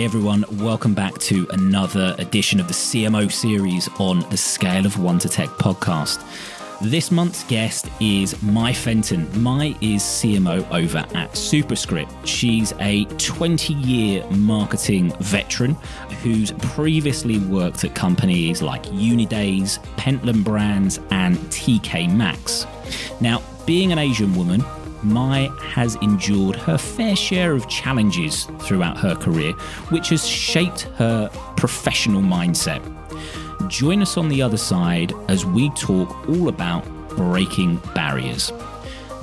Hey everyone, welcome back to another edition of the CMO series on the Scale of One to Tech podcast. This month's guest is Mai Fenton. Mai is CMO over at Superscript. She's a 20 year marketing veteran who's previously worked at companies like Unidays, Pentland Brands, and TK Maxx. Now, being an Asian woman, Mai has endured her fair share of challenges throughout her career, which has shaped her professional mindset. Join us on the other side as we talk all about breaking barriers.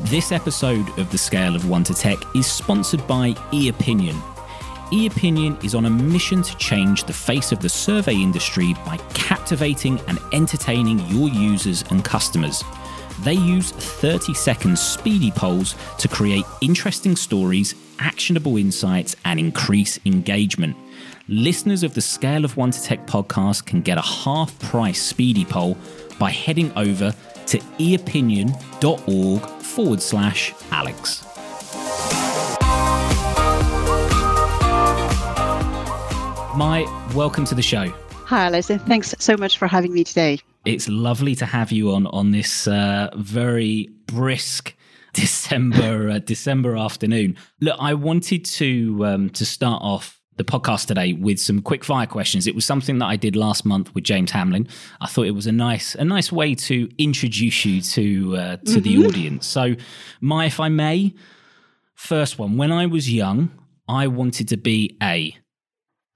This episode of The Scale of One to Tech is sponsored by eOpinion. eOpinion is on a mission to change the face of the survey industry by captivating and entertaining your users and customers. They use 30 second speedy polls to create interesting stories, actionable insights, and increase engagement. Listeners of the Scale of One to Tech podcast can get a half price speedy poll by heading over to eopinion.org forward slash Alex. Mai welcome to the show. Hi, Alex. Thanks so much for having me today. It's lovely to have you on on this uh, very brisk December uh, December afternoon. Look, I wanted to um, to start off the podcast today with some quick fire questions. It was something that I did last month with James Hamlin. I thought it was a nice a nice way to introduce you to uh, to mm-hmm. the audience. So, Mai if I may, first one. When I was young, I wanted to be a.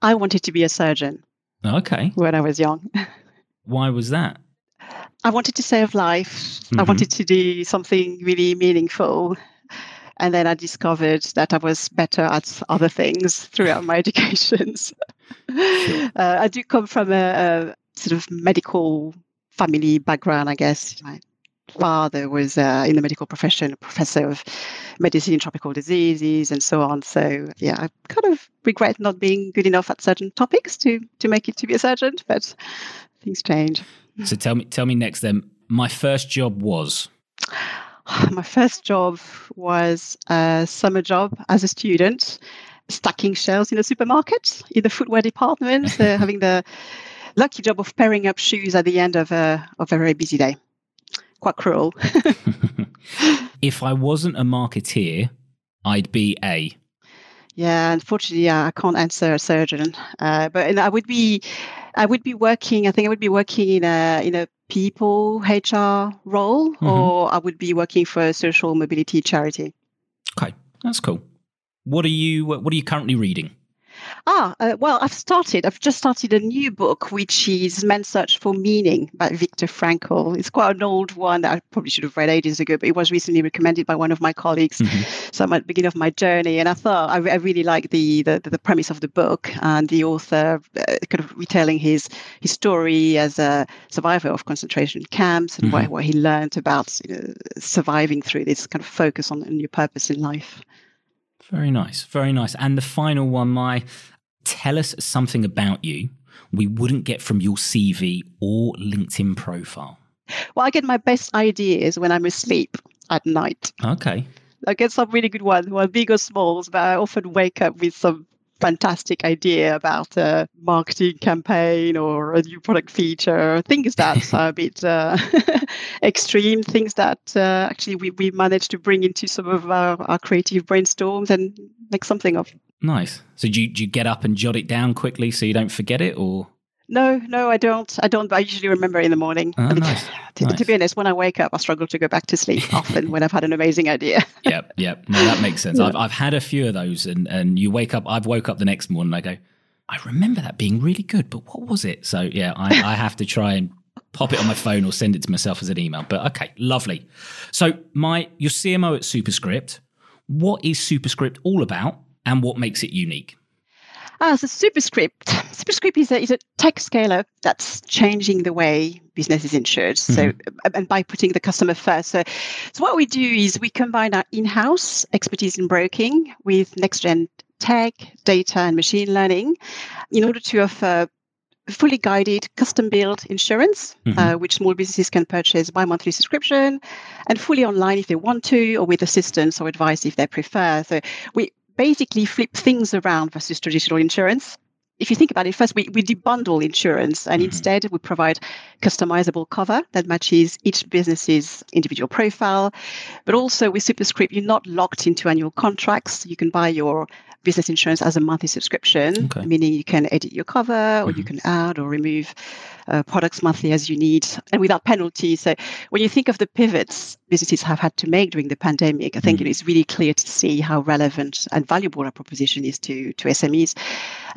I wanted to be a surgeon. Okay. When I was young. Why was that? I wanted to save life. Mm-hmm. I wanted to do something really meaningful. And then I discovered that I was better at other things throughout my educations. Sure. Uh, I do come from a, a, sort of medical family background, I guess. My father was uh, in the medical profession, a professor of medicine, tropical diseases, and so on. So, yeah, I kind of regret not being good enough at certain topics to, to make it to be a surgeon, but things change. So tell me, tell me next. Then, my first job was. My first job was a summer job as a student, stacking shelves in a supermarket in the footwear department, uh, having the lucky job of pairing up shoes at the end of a, of a very busy day. Quite cruel. if I wasn't a marketeer, I'd be a. Yeah, unfortunately, yeah, I can't answer a surgeon, uh, but I would be I would be working. I think I would be working in a in a people HR role, mm-hmm. or I would be working for a social mobility charity. Okay, that's cool. What are you What are you currently reading? Ah, uh, well, I've started. I've just started a new book, which is Man's Search for Meaning by Viktor Frankl. It's quite an old one that I probably should have read ages ago, but it was recently recommended by one of my colleagues. Mm-hmm. So I'm at the beginning of my journey, and I thought I, I really like the, the, the premise of the book and the author uh, kind of retelling his his story as a survivor of concentration camps and mm-hmm. what, what he learned about you know, surviving through this kind of focus on, on your purpose in life. Very nice. Very nice. And the final one, Mai tell us something about you we wouldn't get from your CV or LinkedIn profile. Well, I get my best ideas when I'm asleep at night. Okay. I get some really good ones, well, big or small, but I often wake up with some fantastic idea about a marketing campaign or a new product feature, things that are a bit uh, extreme, things that uh, actually we, we managed to bring into some of our, our creative brainstorms and make something of. Nice. So do you, do you get up and jot it down quickly so you don't forget it or? No, no, I don't. I don't. I usually remember in the morning. Oh, I mean, nice. to, nice. to, be honest, when I wake up, I struggle to go back to sleep often when I've had an amazing idea. yep, yep. No, that makes sense. Yeah. I've, I've had a few of those, and, and you wake up, I've woke up the next morning I go, I remember that being really good, but what was it? So, yeah, I, I have to try and pop it on my phone or send it to myself as an email. But okay, lovely. So, Mai your CMO at Superscript, what is Superscript all about and what makes it unique? Ah, so Superscript. Superscript is a, is a tech scaler that's changing the way business is insured. Mm-hmm. So, and by putting the customer first. So, so what we do is we combine our in-house expertise in broking with next-gen tech, data, and machine learning in order to offer fully guided custom built insurance, mm-hmm. uh, which small businesses can purchase by monthly subscription and fully online if they want to, or with assistance or advice if they prefer. So we basically flip things around versus traditional insurance if you think about it, first we, we debundle insurance and mm-hmm. instead we provide customizable cover that matches each business's individual profile. But also with Superscript, you're not locked into annual contracts. You can buy your business insurance as a monthly subscription, okay. meaning you can edit your cover or mm-hmm. you can add or remove uh, products monthly as you need and without penalty. So when you think of the pivots businesses have had to make during the pandemic, I think mm-hmm. it is really clear to see how relevant and valuable our proposition is to, to SMEs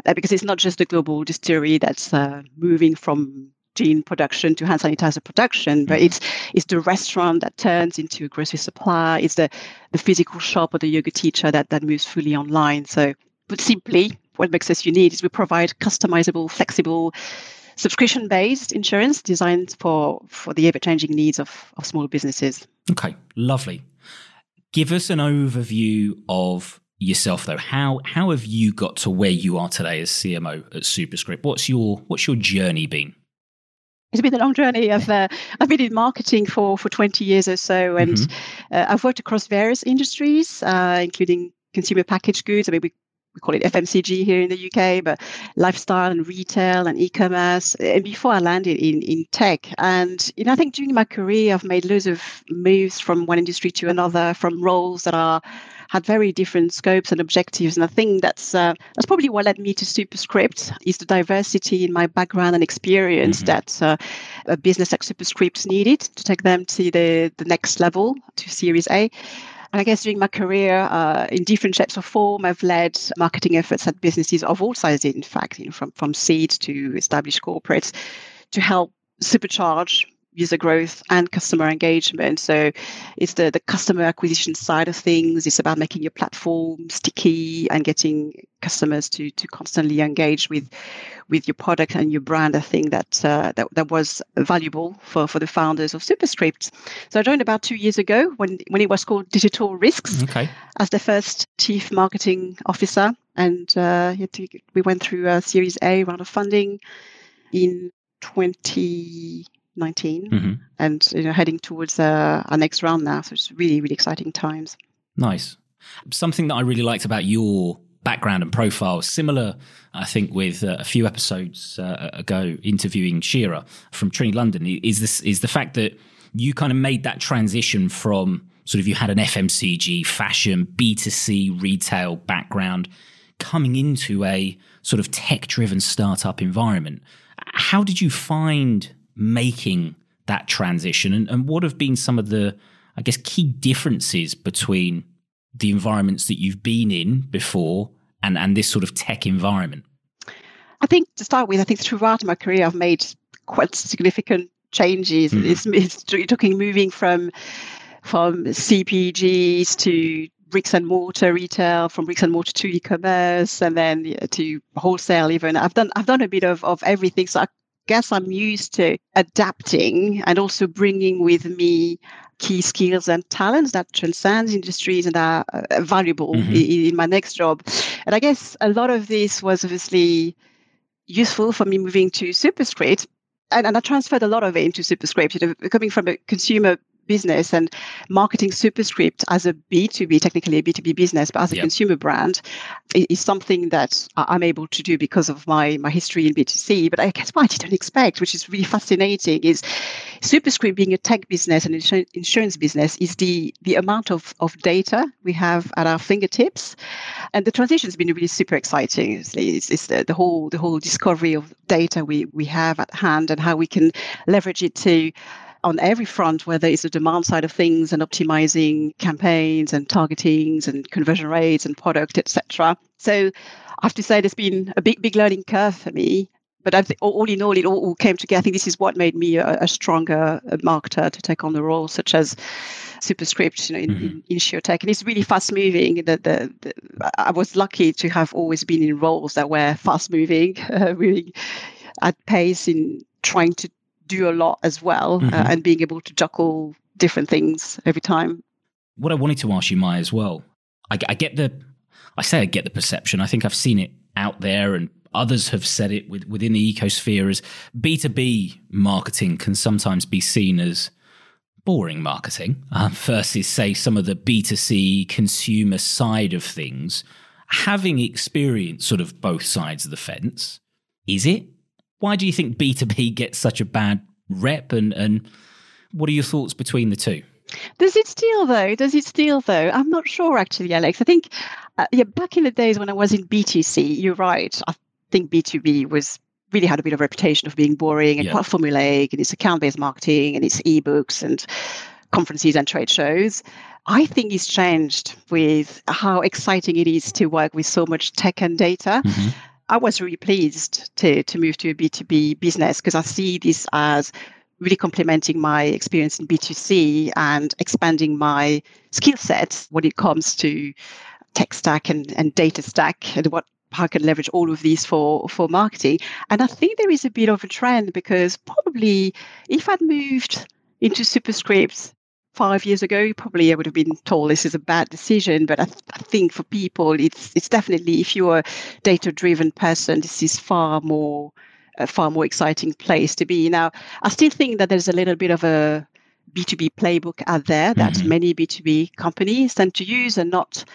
uh, because it's not just the global distillery that's uh, moving from gin production to hand sanitizer production, but mm-hmm. it's it's the restaurant that turns into a grocery supply. It's the the physical shop or the yoga teacher that that moves fully online. So, but simply, what makes us unique is we provide customizable, flexible, subscription-based insurance designed for for the ever-changing needs of of small businesses. Okay, lovely. Give us an overview of yourself though how how have you got to where you are today as cmo at superscript what's your what's your journey been it's been a long journey. I've uh, I've been in marketing for for 20 years or so, and mm-hmm. uh, I've worked across various industries, uh, including consumer packaged goods. I mean, we we call it FMCG here in the UK, but lifestyle and retail and e-commerce. And before I landed in in tech, and you know, I think during my career, I've made loads of moves from one industry to another, from roles that are had very different scopes and objectives. And I think that's uh, that's probably what led me to Superscript is the diversity in my background and experience mm-hmm. that uh, a business like Superscript needed to take them to the, the next level to Series A. And I guess during my career, uh, in different shapes or form, I've led marketing efforts at businesses of all sizes, in fact, you know, from, from seed to established corporates, to help supercharge user growth and customer engagement. So it's the, the customer acquisition side of things. It's about making your platform sticky and getting customers to to constantly engage with with your product and your brand. I think that uh, that, that was valuable for, for the founders of Superscript. So I joined about two years ago when when it was called Digital Risks okay. as the first chief marketing officer. And uh, we went through a Series A round of funding in 20 19 mm-hmm. and you know heading towards uh, our next round now so it's really really exciting times. Nice. Something that i really liked about your background and profile similar i think with uh, a few episodes uh, ago interviewing shira from trinity london is this is the fact that you kind of made that transition from sort of you had an fmcg fashion b2c retail background coming into a sort of tech driven startup environment. How did you find making that transition? And, and what have been some of the i guess key differences between the environments that you've been in before and and this sort of tech environment? I think to start with i think throughout my career i've made quite significant changes. Mm. it's, it's talking moving from from cpgs to bricks and mortar retail from bricks and mortar to e-commerce and then to wholesale even. I've done i've done a bit of, of everything. So i guess I'm used to adapting and also bringing with me key skills and talents that transcend industries and are uh, valuable mm-hmm. in, in my next job. And I guess a lot of this was obviously useful for me moving to Superscript. And, and I transferred a lot of it into Superscript, you know, coming from a consumer business and marketing Superscript as a B2B, technically a B2B business, but as a yep. consumer brand is something that I'm able to do because of my, my history in B2C. But I guess what I didn't expect, which is really fascinating, is Superscript being a tech business and insurance business is the, the amount of, of data we have at our fingertips. And the transition has been really super exciting. It's, it's the, the whole the whole discovery of data we, we have at hand and how we can leverage it to on every front, whether it's the demand side of things and optimizing campaigns and targetings and conversion rates and product, etc. So I have to say there's been a big, big learning curve for me. But I think all in all, it all, came together. I think this is what made me a, a stronger marketer to take on the role, such as Superscript, you know, in, mm-hmm. in, InsurTech. And it's really fast moving. The, the, the, I was lucky to have always been in roles that were fast moving, uh, really at pace in trying to do a lot as well uh, mm-hmm. uh, and being able to juggle different things every time. What I wanted to ask you, Maya, as well, I, I get the, I say I get the perception. I think I've seen it out there and others have said it with, within the ecosphere as B2B marketing can sometimes be seen as boring marketing uh, versus, say, some of the B2C consumer side of things. having experienced sort of both sides of the fence, is it? Why do you think B2B gets such a bad rep and, and what are your thoughts between the two? Does it steal though? Does it steal though? I'm not sure actually, Alex. I think uh, yeah, back in the days when I was in B2C, you're right. I think B2B was really had a bit of a reputation of being boring and yeah. quite formulaic and it's account-based marketing and it's ebooks and conferences and trade shows. I think it's changed with how exciting it is to work with so much tech and data. Mm-hmm. I was really pleased to, to move to a B2B business because I see this as really complementing my experience in B2C and expanding my skill set when it comes to tech stack and, and data stack and what how I can leverage all of these for for marketing. And I think there is a bit of a trend because probably if I'd moved into Superscript five years ago, probably I would have been told this is a bad decision. But I, th- I think for people, it's it's definitely if you're a data driven person, this is far more a far more exciting place to be. Now, I still think that there's a little bit of a B2B playbook out there that mm-hmm. many B2B companies tend to use and not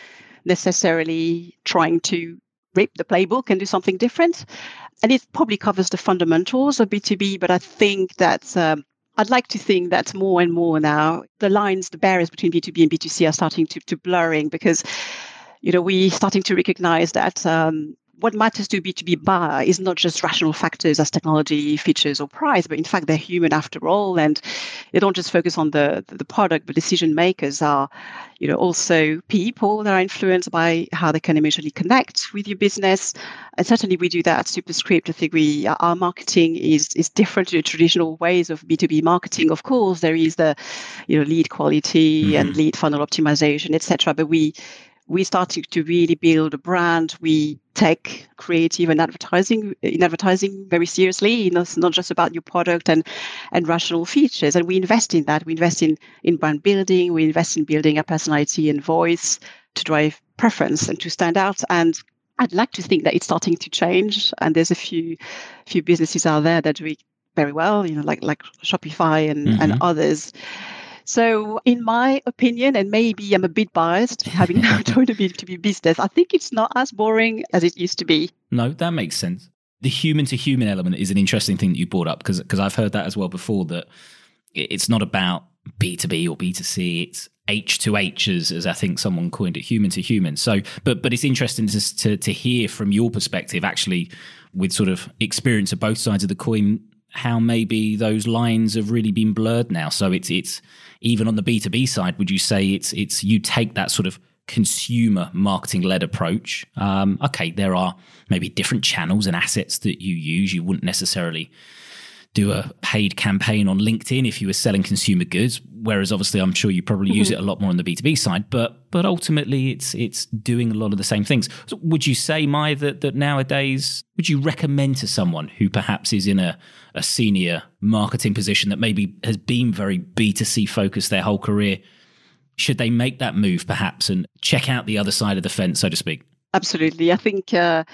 necessarily trying to rip the playbook and do something different. And it probably covers the fundamentals of B2B, but I think that um, I'd like to think that more and more now the lines, the barriers between B2B and B2C are starting to, to blurring because you know we're starting to recognize that um, what matters to B2B buyer is not just rational factors as technology, features, or price, but in fact, they're human after all. And they don't just focus on the, the product, but decision makers are, you know, also people that are influenced by how they can emotionally connect with your business. And certainly we do that at Superscript. I think we our marketing is is different to the traditional ways of B2B marketing. Of course, there is the, you know, lead quality mm-hmm. and lead funnel optimization, etc. But we we started to really build a brand. We take creative and advertising in advertising very seriously. You know, it's not just about your product and and rational features. And we invest in that. We invest in in brand building. We invest in building a personality and voice to drive preference and to stand out. And I'd like to think that it's starting to change. And there's a few few businesses out there that do it very well. You know, like like Shopify and mm-hmm. and others. So, in my opinion, and maybe I'm a bit biased having now joined a B2B business, I think it's not as boring as it used to be. No, that makes sense. The human to human element is an interesting thing that you brought up because because I've heard that as well before that it's not about B2B or B2C, it's H to H as, as I think someone coined it, human to human. So, but but it's interesting to, to to hear from your perspective, actually, with sort of experience of both sides of the coin, how maybe those lines have really been blurred now. So it's it's even on the B2B side, would you say it's it's you take that sort of consumer marketing led approach? Um, okay, there are maybe different channels and assets that you use. You wouldn't necessarily do a paid campaign on LinkedIn if you were selling consumer goods. Whereas obviously I'm sure you probably mm-hmm. use it a lot more on the B2B side, but but ultimately it's it's doing a lot of the same things. So would you say, Mai, that that nowadays would you recommend to someone who perhaps is in a, a senior marketing position that maybe has been very B2C focused their whole career? Should they make that move perhaps and check out the other side of the fence, so to speak? Absolutely. I think uh,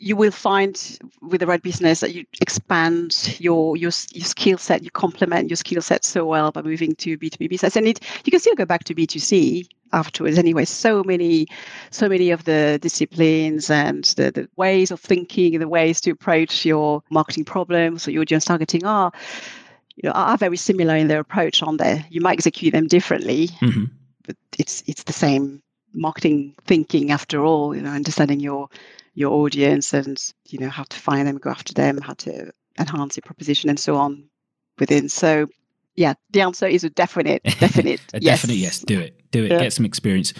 you will find with the right business that you expand your your, your skill set, you complement your skill set so well by moving to B2B business. And it you can still go back to B2C afterwards anyway. So many so many of the disciplines and the, the ways of thinking and the ways to approach your marketing problems or your audience targeting are you know are very similar in their approach on there. You might execute them differently, mm-hmm. but it's it's the same marketing thinking after all, you know, understanding your your audience and you know how to find them, go after them, how to enhance your proposition, and so on within. So yeah, the answer is a definite, definite, a yes. definite yes. Do it, do it. Yeah. Get some experience.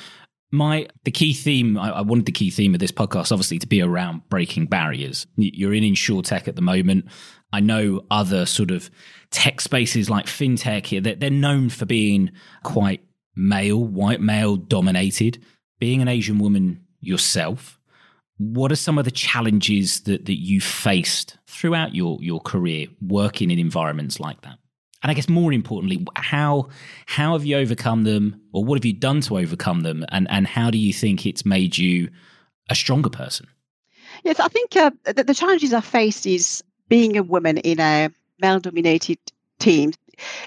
Mai the key theme I, I, wanted the key theme of this podcast obviously to be around breaking barriers. You're in insure tech at the moment. I know other sort of tech spaces like fintech here they're, they're known for being quite male, white male dominated. Being an Asian woman yourself, what are some of the challenges that, that you faced throughout your, your career working in environments like that? And I guess more importantly, how how have you overcome them, or what have you done to overcome them, and and how do you think it's made you a stronger person? Yes, I think uh, the, the challenges I faced is being a woman in a male-dominated team.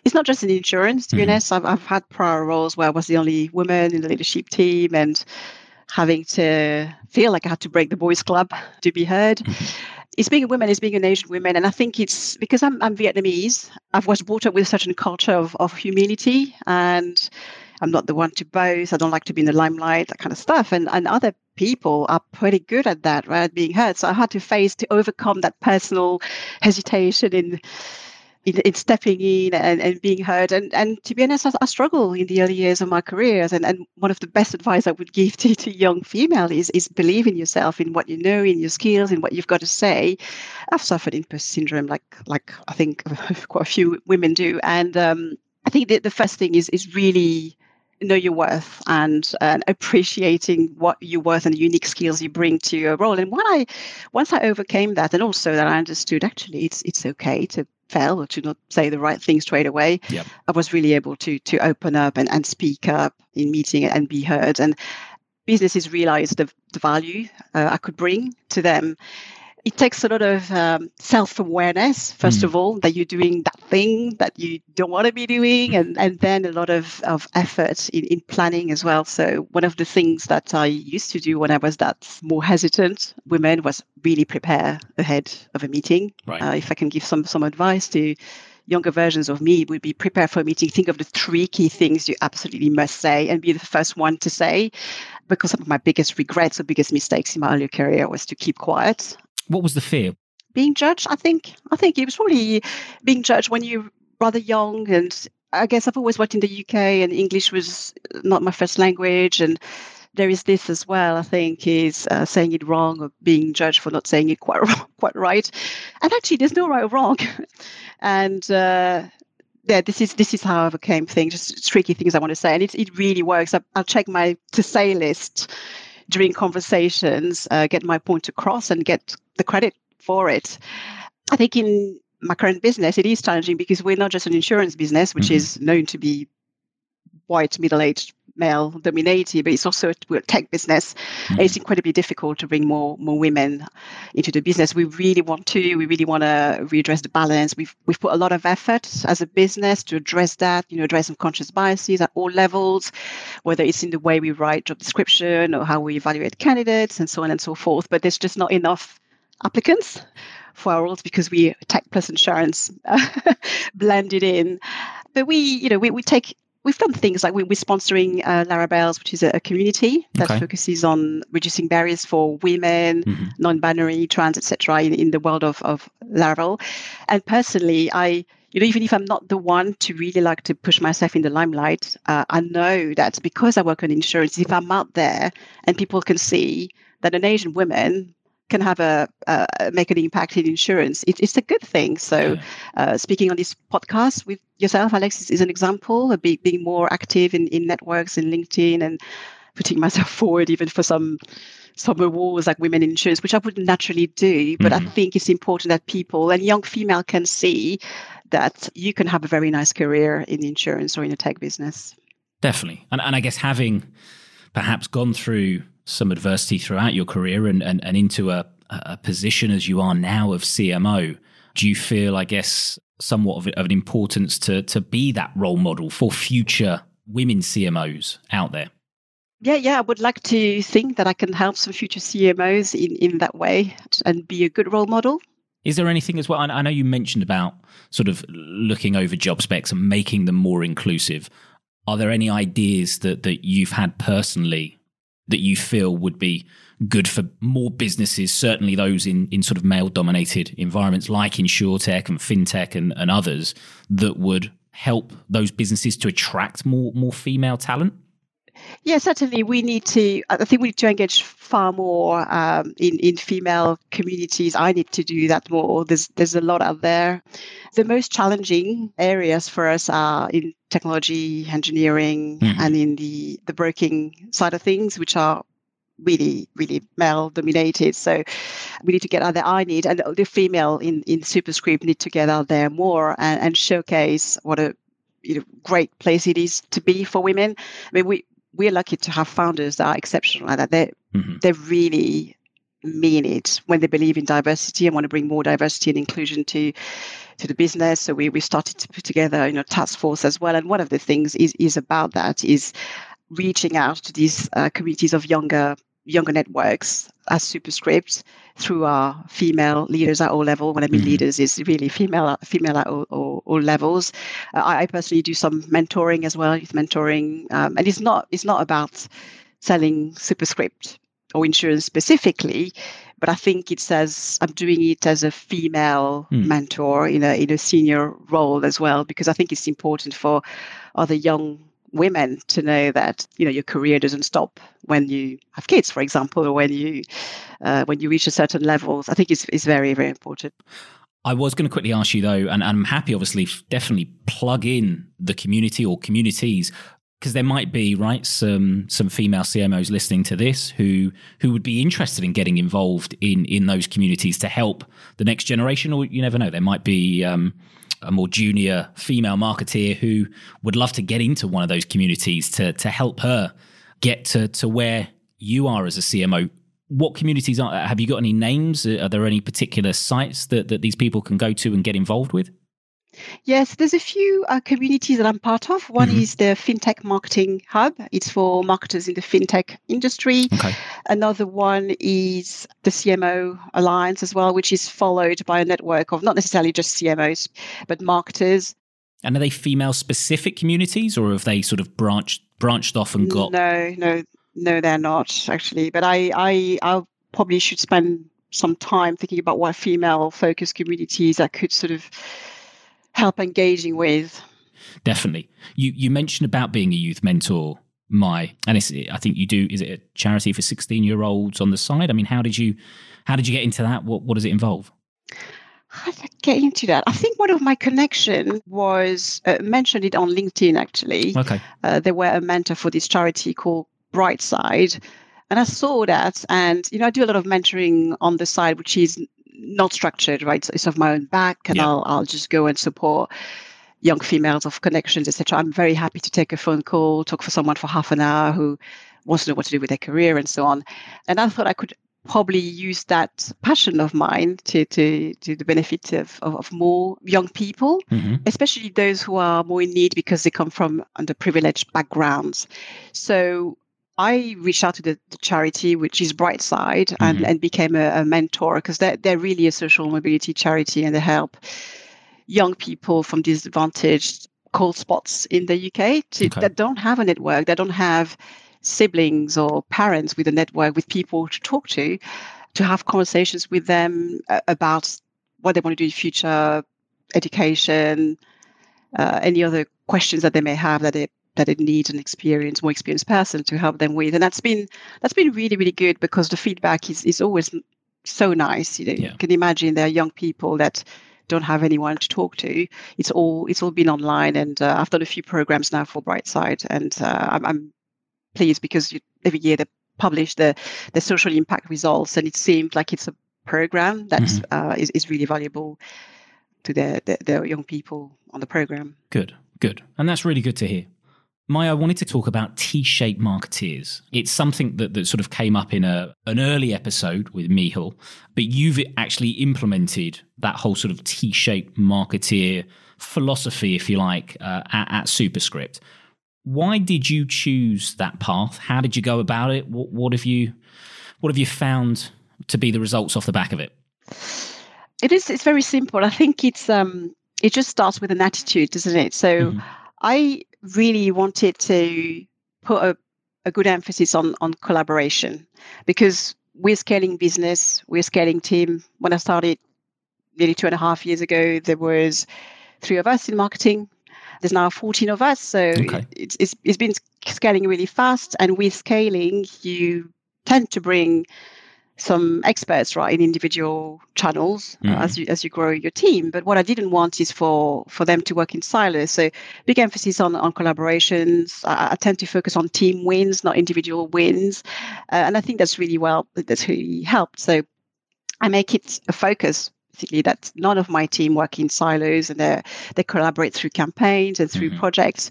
It's not just in insurance, to be mm-hmm. honest. I've, I've had prior roles where I was the only woman in the leadership team, and having to feel like I had to break the boys' club to be heard. Mm-hmm. it's being a woman, it's being an Asian woman. And I think it's because I'm, I'm Vietnamese, I was brought up with a certain culture of, of humility and I'm not the one to boast. I don't like to be in the limelight, that kind of stuff. And, and other people are pretty good at that, right? Being heard. So I had to face to overcome that personal hesitation in in, in stepping in and, and being heard. And, and to be honest, I, I struggle in the early years of my careers. And, and one of the best advice I would give to, to young female is, is believe in yourself, in what you know, in your skills, in what you've got to say. I've suffered imposter syndrome, like like I think quite a few women do. And um, I think that the first thing is is really know your worth and, and appreciating what you're worth and the unique skills you bring to your role. And when I once I overcame that, and also that I understood actually it's it's okay to fail or to not say the right thing straight away, yep. I was really able to to open up and, and speak up in meeting and be heard. And businesses realized the, the value uh, I could bring to them it takes a lot of um, self-awareness first mm. of all that you're doing that thing that you don't want to be doing and, and then a lot of, of effort in, in planning as well so one of the things that i used to do when i was that more hesitant women was really prepare ahead of a meeting right. uh, if i can give some some advice to younger versions of me would be prepare for a meeting think of the three key things you absolutely must say and be the first one to say because some of my biggest regrets or biggest mistakes in my earlier career was to keep quiet what was the fear? Being judged, I think. I think it was probably being judged when you're rather young. And I guess I've always worked in the UK and English was not my first language. And there is this as well, I think, is uh, saying it wrong or being judged for not saying it quite, quite right. And actually, there's no right or wrong. and uh, yeah, this is this is how I overcame things, just tricky things I want to say, and it it really works. I, will check my to say list during conversations, uh, get my point across and get the credit for it. I think in my current business, it is challenging because we're not just an insurance business, which mm-hmm. is known to be white, middle aged male dominated, but it's also a tech business. Mm-hmm. It's incredibly difficult to bring more more women into the business. We really want to. We really want to readdress the balance. We've we've put a lot of effort as a business to address that. You know, address unconscious biases at all levels, whether it's in the way we write job description or how we evaluate candidates and so on and so forth. But there's just not enough applicants for our roles because we tech plus insurance blended in. But we, you know, we, we take we've done things like we, are sponsoring uh, Larabelles, which is a, a community that okay. focuses on reducing barriers for women, mm-hmm. non-binary, trans, etc. In, in the world of of Laravel. And personally, I you know, even if I'm not the one to really like to push myself in the limelight, uh, I know that because I work on insurance, if I'm out there and people can see that an Asian woman can have a uh, make an impact in insurance, it, it's a good thing. So, uh, speaking on this podcast with yourself, Alex, is, is an example of be, being more active in, in networks and LinkedIn and putting myself forward even for some some awards like women in insurance, which I wouldn't naturally do. But mm-hmm. I think it's important that people and young female can see that you can have a very nice career in the insurance or in a tech business. Definitely, and and I guess having perhaps gone through some adversity throughout your career and, and, and into a, a position as you are now of CMO, do you feel, I guess, somewhat of, of an importance to, to be that role model for future women CMOs out there? Yeah, yeah, I would like to think that I can help some future CMOs in, in that way and be a good role model. Is there anything as well? I know you mentioned about sort of looking over job specs and making them more inclusive. Are there any ideas that, that you've had personally that you feel would be good for more businesses, certainly those in, in sort of male dominated environments like InsurTech and FinTech and, and others that would help those businesses to attract more more female talent? Yeah, certainly. We need to. I think we need to engage far more um, in in female communities. I need to do that more. There's there's a lot out there. The most challenging areas for us are in technology, engineering, mm-hmm. and in the the broking side of things, which are really really male dominated so we need to get out there i need and the female in in superscript need to get out there more and, and showcase what a you know great place it is to be for women i mean we we're lucky to have founders that are exceptional like that. They mm-hmm. they really mean it when they believe in diversity and want to bring more diversity and inclusion to to the business. So we, we started to put together, you know, task force as well. And one of the things is is about that is reaching out to these uh, communities of younger younger networks as superscript through our female leaders at all level. When I mean mm-hmm. leaders, is really female female at all, all, all levels. Uh, I, I, personally do some mentoring as well, youth mentoring, um, and it's not it's not about selling superscript or insurance specifically, but I think it says I'm doing it as a female mm. mentor in a in a senior role as well because I think it's important for other young women to know that you know your career doesn't stop when you have kids, for example, or when you uh, when you reach a certain levels. I think it's is very very important. I was going to quickly ask you though, and, and I'm happy, obviously, definitely plug in the community or communities because there might be right some some female CMOs listening to this who who would be interested in getting involved in in those communities to help the next generation, or you never know, there might be. Um, a more junior female marketeer who would love to get into one of those communities to to help her get to to where you are as a CMO. What communities are? Have you got any names? Are there any particular sites that, that these people can go to and get involved with? Yes, there's a few uh, communities that I'm part of. One mm-hmm. is the FinTech Marketing Hub. It's for marketers in the FinTech industry. Okay. Another one is the CMO Alliance as well, which is followed by a network of not necessarily just CMOs, but marketers. And are they female specific communities or have they sort of branched branched off and got No, no, no, they're not actually. But I I I probably should spend some time thinking about what female focused communities I could sort of help engaging with. Definitely. You you mentioned about being a youth mentor, Mai, and it's, I think you do. Is it a charity for sixteen year olds on the side? I mean, how did you how did you get into that? What what does it involve? How did I get into that? I think one of my connection was uh, mentioned it on LinkedIn. Actually, okay. Uh, they were a mentor for this charity called Brightside, and I saw that. And you know, I do a lot of mentoring on the side, which is not structured, right? So it's of my own back, and yeah. I'll I'll just go and support young females of connections, etc. I'm very happy to take a phone call, talk for someone for half an hour who wants to know what to do with their career and so on. And I thought I could probably use that passion of mine to to to the benefit of, of, of more young people, mm-hmm. especially those who are more in need because they come from underprivileged backgrounds. So I reached out to the, the charity, which is Brightside, mm-hmm. and, and became a, a mentor because they're, they're really a social mobility charity and they help young people from disadvantaged cold spots in the UK to, okay. that don't have a network, that don't have siblings or parents with a network, with people to talk to, to have conversations with them uh, about what they want to do in future, education, uh, any other questions that they may have that they that it needs an experienced, more experienced person to help them with. And that's been that's been really, really good because the feedback is is always so nice. You know, yeah. you can imagine there are young people that don't have anyone to talk to. It's all it's all been online, and uh, I've done a few programs now for Brightside, and uh, I'm, I'm, pleased because you, every year they publish the the social impact results, and it seems like it's a program that mm-hmm. uh, is is really valuable to the, the, the young people on the program. Good, good, and that's really good to hear. Mai, I wanted to talk about T-shaped marketeers. It's something that, that sort of came up in a an early episode with Mihal, but you've actually implemented that whole sort of T-shaped marketeer philosophy, if you like, uh, at, at, Superscript. Why did you choose that path? How did you go about it? What, what have you what have you found to be the results off the back of it? It is. It's very simple. I think it's um, it just starts with an attitude, doesn't it? So. Mm-hmm. I really wanted to put a, a good emphasis on, on collaboration because we're scaling business, we're scaling team. When I started nearly two and a half years ago, there was three of us in marketing. There's now 14 of us. So okay. it's, it's, it's been scaling really fast. And with scaling, you tend to bring some experts right in individual channels uh, as you as you grow your team. But what i didn't want is for for them to work in silos. So big emphasis on on collaborations. I, I tend to focus on team wins not individual wins. Uh, and i think that's really well that's really helped. So i make it a focus basically that none of my team work in silos and they they collaborate through campaigns and through mm-hmm. projects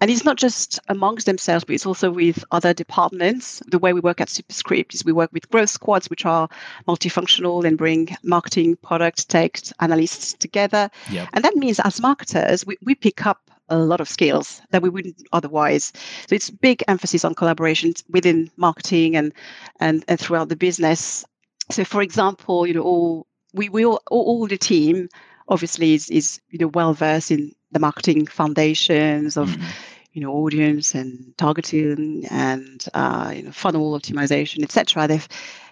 and it's not just amongst themselves, but it's also with other departments. The way we work at Superscript is we work with growth squads, which are multifunctional and bring marketing, product, tech, analysts together. Yep. And that means as marketers, we, we pick up a lot of skills that we wouldn't otherwise. So it's big emphasis on collaboration within marketing and and, and throughout the business. So for example, you know, all we we all, all the team obviously is, is you know well versed in the marketing foundations of mm-hmm. you know audience and targeting and uh, you know funnel optimization etc they've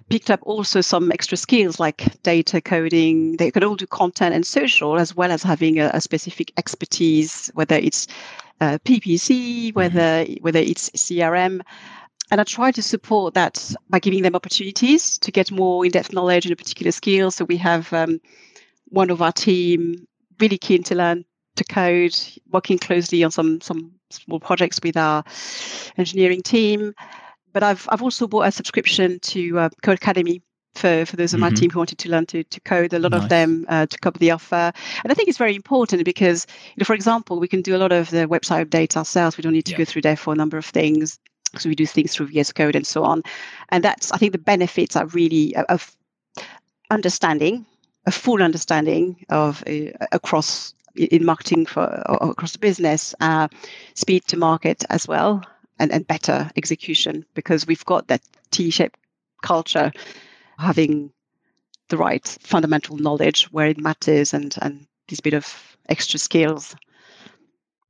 picked up also some extra skills like data coding they could all do content and social as well as having a, a specific expertise whether it's uh, ppc whether mm-hmm. whether it's crm and I try to support that by giving them opportunities to get more in-depth knowledge in a particular skill. So we have um, one of our team really keen to learn to code, working closely on some some small projects with our engineering team. But I've I've also bought a subscription to uh, Codecademy for, for those of mm-hmm. my team who wanted to learn to, to code. A lot nice. of them uh, took up the offer. And I think it's very important because, you know, for example, we can do a lot of the website updates ourselves. We don't need to yeah. go through there for a number of things. So we do things through VS Code and so on. And that's, I think the benefits are really of understanding a full understanding of uh, across in marketing for across the business, uh, speed to market as well, and, and better execution because we've got that T-shaped culture, having the right fundamental knowledge where it matters and and these bit of extra skills.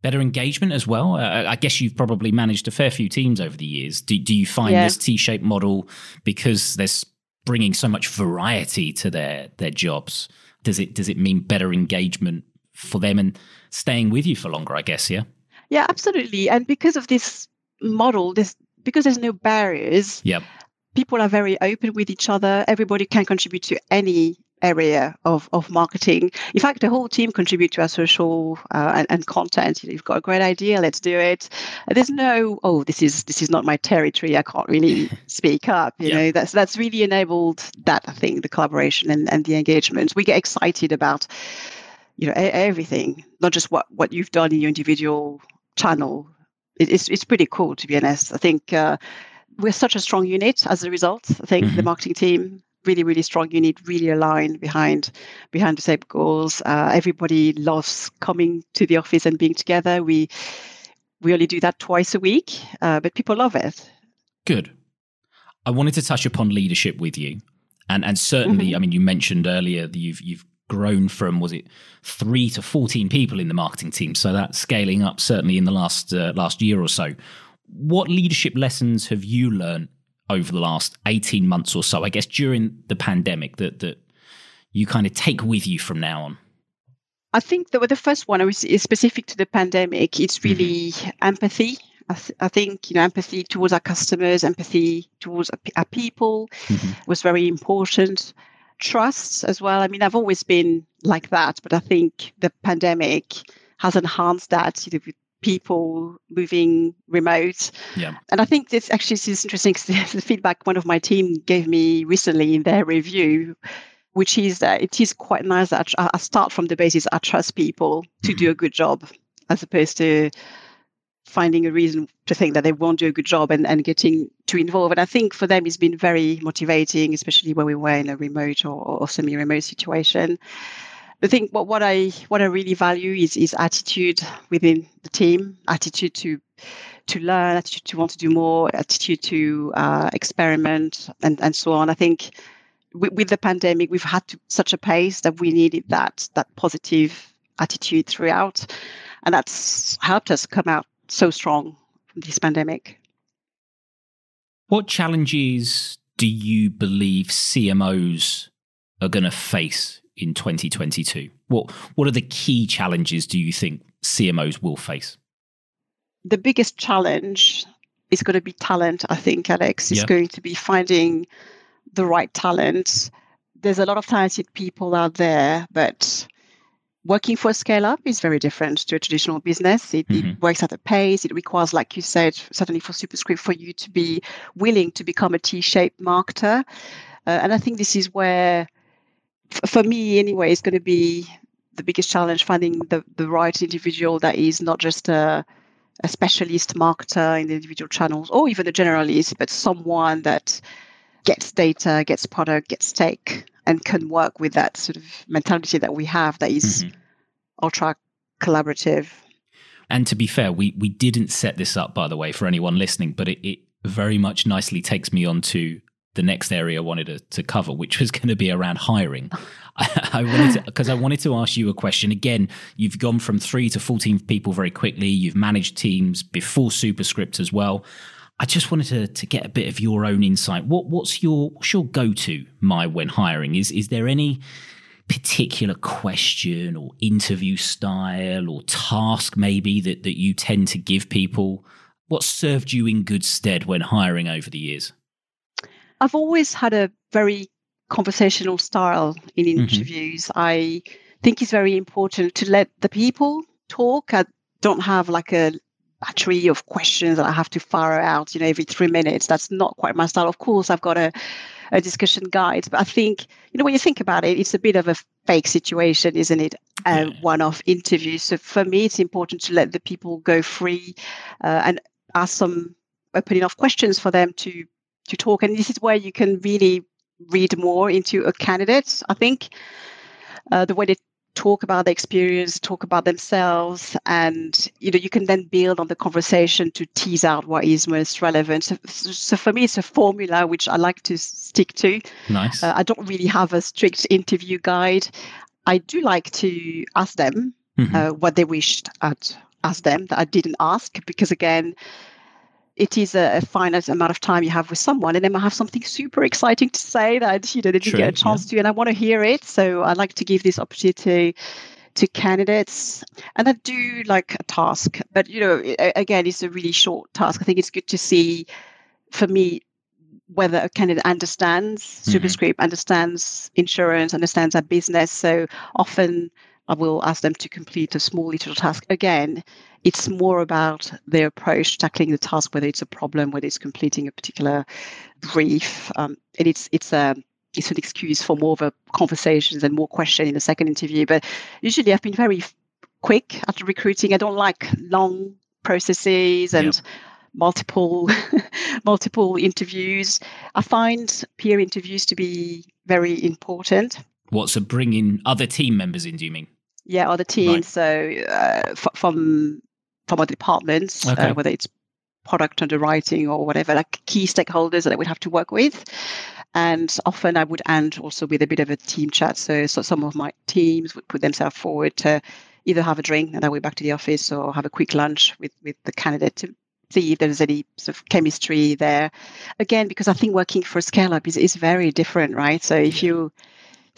Better engagement as well. Uh, I guess you've probably managed a fair few teams over the years. Do, do you find yeah. this T-shaped model because there's bringing so much variety to their their jobs? Does it does it mean better engagement for them and staying with you for longer i guess yeah? Yeah absolutely. And because of this model this because there's no barriers yeah. people are very open with each other. Everybody can contribute to any area of, of marketing. In fact, the whole team contribute to our social uh, and, and, content. You've got a great idea, let's do it. There's no, oh, this is this is not my territory. I can't really speak up. You yeah. know, that's that's really enabled that I think the collaboration and, and the engagement. We get excited about you know everything, not just what what you've done in your individual channel. It, it's it's pretty cool to be honest. I think. Uh, we're such a strong unit as a result. I think mm-hmm. the marketing team really, really strong unit, really aligned behind behind the same goals. Uh, everybody loves coming to the office and being together. We we only do that twice a week, uh, but people love it. Good. I wanted to touch upon leadership with you, and and certainly, mm-hmm. I mean, you mentioned earlier that you've you've grown from was it three to fourteen people in the marketing team, so that's scaling up certainly in the last uh, last year or so. What leadership lessons have you learned over the last 18 months or so, I guess during the pandemic that that you kind of take with you from now on? I think that the first one is specific to the pandemic. It's mm-hmm. really mm-hmm. empathy. I, th- I, think you know empathy towards our customers, empathy towards our people mm-hmm. was very important. Trust as well. I mean, I've always been like that, but I think the pandemic has enhanced that. You know, people moving remote. Yeah. And I think this actually is interesting because the feedback one of my team gave me recently in their review, which is that it is quite nice that I start from the basis I trust people to mm-hmm. do a good job as opposed to finding a reason to think that they won't do a good job and, and getting too involved. And I think for them it's been very motivating, especially when we were in a remote or, or semi-remote situation. I think what, what I what I really value is is attitude within the team, attitude to to learn, attitude to want to do more, attitude to uh, experiment, and and so on. I think with, with, the pandemic, we've had to such a pace that we needed that that positive attitude throughout, and that's helped us come out so strong from this pandemic. What challenges do you believe CMOs are going to face in 2022? What what are the key challenges do you think CMOs will face? The biggest challenge is going to be talent, I think, Alex. Is yeah. going to be finding the right talent. There's a lot of talented people out there, but working for a scale up is very different to a traditional business. It, mm-hmm. it, works at a pace. It requires, like you said, certainly for Superscript, for you to be willing to become a T shaped marketer. Uh, and I think this is where for me anyway, it's going to be the biggest challenge finding the, the right individual that is not just a, a specialist marketer in the individual channels or even a generalist, but someone that gets data, gets product, gets tech, and can work with that sort of mentality that we have that is mm-hmm. ultra collaborative. And to be fair, we we didn't set this up, by the way, for anyone listening, but it, it very much nicely takes me on to the next area I wanted to, to cover, which was going to be around hiring. I, wanted because I wanted to ask you a question. Again, you've gone from three to fourteen people very quickly. You've managed teams before Superscript as well. I just wanted to, to get a bit of your own insight. What what's your what's your go to my when hiring? Is is there any particular question or interview style or task maybe that, that you tend to give people? What served you in good stead when hiring over the years? I've always had a very conversational style in mm-hmm. interviews. Mm-hmm. I think it's very important to let the people talk. I don't have like a battery of questions that I have to fire out, you know, every three minutes. That's not quite my style. Of course, I've got a, a discussion guide, but I think, you know, when you think about it, it's a bit of a fake situation, isn't it? A yeah. one-off interview. So for me, it's important to let the people go free uh, and ask some open enough questions for them to to talk. And this is where you can really read more into a candidate. I think uh, the way they talk about the experience, talk about themselves, and you know you can then build on the conversation to tease out what is most relevant. So, so for me, it's a formula which I like to stick to. Nice. Uh, I don't really have a strict interview guide. I do like to ask them mm-hmm. uh, what they wished I'd ask them that I didn't ask because again it is a, a, finite amount of time you have with someone and they might have something super exciting to say that you know they didn't get a chance yeah. to and i want to hear it so i like to give this opportunity to, to candidates and i do like a task but you know again it's a really short task i think it's good to see for me whether a candidate understands mm-hmm. superscript understands insurance understands our business so often I will ask them to complete a small little task. Again, it's more about their approach tackling the task, whether it's a problem, whether it's completing a particular brief, um, and it's it's a it's an excuse for more of a conversations and more question in the second interview. But usually, I've been very quick at recruiting. I don't like long processes and. Yep. multiple multiple interviews i find peer interviews to be very important What's so bringing other team members in do you mean yeah, other teams. Right. So uh, f- from from other departments, uh, okay. uh, whether it's product underwriting or whatever, like key stakeholders that I would have to work with. And often I would end also with a bit of a team chat. So, so some of my teams would put themselves forward to either have a drink and then we're back to the office or have a quick lunch with, with the candidate to see if there's any sort of chemistry there. Again, because I think working for a scale up is, is very different, right? So if you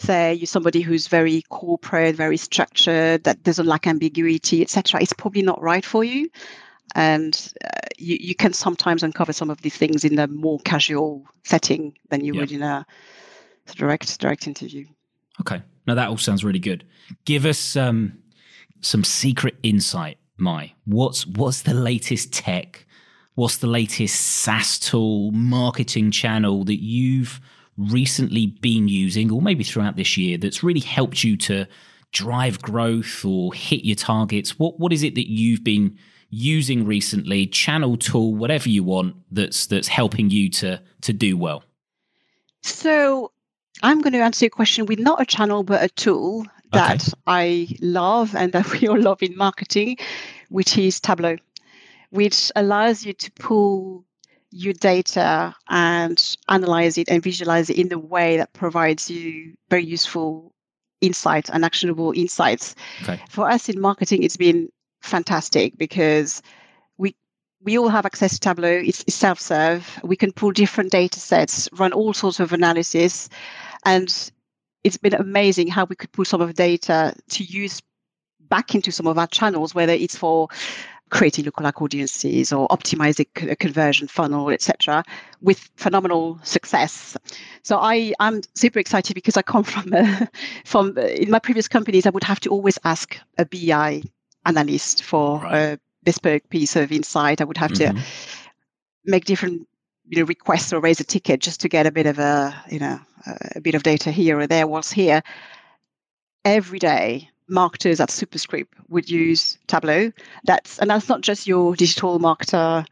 say you're somebody who's very corporate, very structured, that doesn't like ambiguity, etc., it's probably not right for you. And uh, you, you can sometimes uncover some of these things in a more casual setting than you would in a direct direct interview. Okay, now that all sounds really good. Give us um, some secret insight, Mai. What's what's the latest tech? What's the latest SaaS tool, marketing channel that you've recently been using, or maybe throughout this year, that's really helped you to drive growth or hit your targets? What what is it that you've been using recently, channel tool, whatever you want, that's that's helping you to to do well? So I'm going to answer your question with not a channel but a tool that okay. I love and that we all love in marketing, which is Tableau, which allows you to pull your data and analyze it and visualize it in the way that provides you very useful insights and actionable insights. Okay. For us in marketing, it's been fantastic because we we all have access to Tableau. It's, it's self-serve. We can pull different data sets, run all sorts of analysis, and it's been amazing how we could pull some of the data to use back into some of our channels, whether it's for creating lookalike audiences or optimizing a conversion funnel, etc., with phenomenal success. So I I'm super excited because I come from a, from in my previous companies I would have to always ask a BI analyst for right. a bespoke piece of insight. I would have mm-hmm. to make different you know requests or raise a ticket just to get a bit of a you know a bit of data here or there. Whilst here, every day marketers at Superscript would use Tableau. That's and that's not just your digital marketer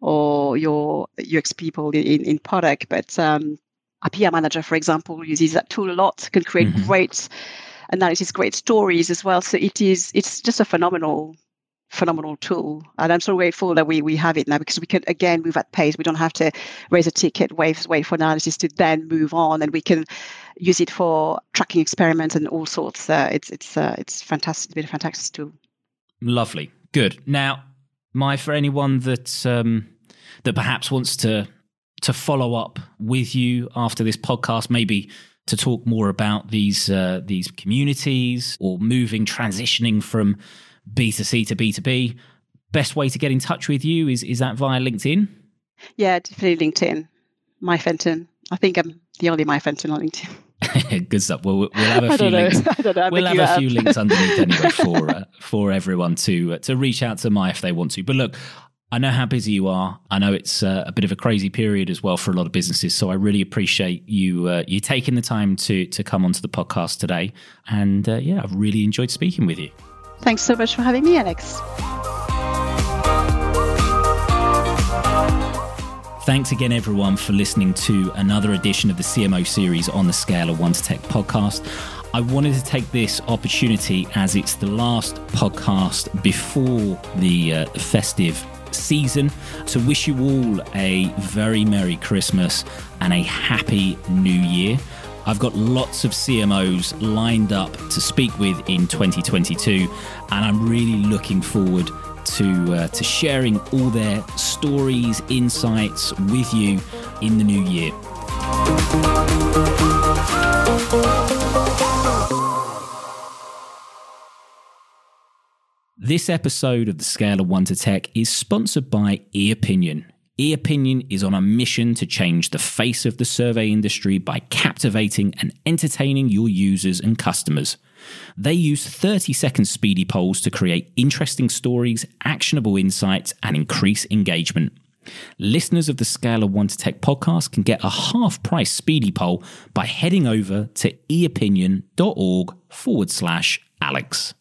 or your UX people in, in product, but um, a PR manager, for example, uses that tool a lot. Can create mm-hmm. great analysis, great stories as well. So it is it's just a phenomenal phenomenal tool. And I'm so grateful that we, we have it now because we can, again, move at pace. We don't have to raise a ticket, wait, wait for analysis to then move on. And we can use it for tracking experiments and all sorts. Uh, it's it's uh, it's fantastic. It's been a fantastic tool. Lovely. Good. Now, Mai for anyone that um, that perhaps wants to to follow up with you after this podcast, maybe to talk more about these uh, these communities or moving, transitioning from B2C to B2B, best way to get in touch with you is is that via LinkedIn? Yeah, definitely LinkedIn. Mai Fenton. I think I'm the only Mai Fenton on LinkedIn. Good stuff. Well, we'll have a few links. We'll have a few links underneath anyway for uh, for everyone to uh, to reach out to Mai if they want to. But look, I know how busy you are. I know it's uh, a bit of a crazy period as well for a lot of businesses. So I really appreciate you uh, you taking the time to to come onto the podcast today. And uh, yeah, I've really enjoyed speaking with you. Thanks so much for having me, Alex. Thanks again, everyone, for listening to another edition of the CMO series on the Scale of One to Tech podcast. I wanted to take this opportunity as it's the last podcast before the uh, festive season to wish you all a very Merry Christmas and a Happy New Year. I've got lots of CMOs lined up to speak with in 2022, and I'm really looking forward to uh, to sharing all their stories, insights with you in the new year. This episode of the Scale of One to Tech is sponsored by eOpinion. eOpinion is on a mission to change the face of the survey industry by captivating and entertaining your users and customers. They use 30 second speedy polls to create interesting stories, actionable insights, and increase engagement. Listeners of the Scale of One to Tech podcast can get a half price speedy poll by heading over to eopinion.org forward slash Alex.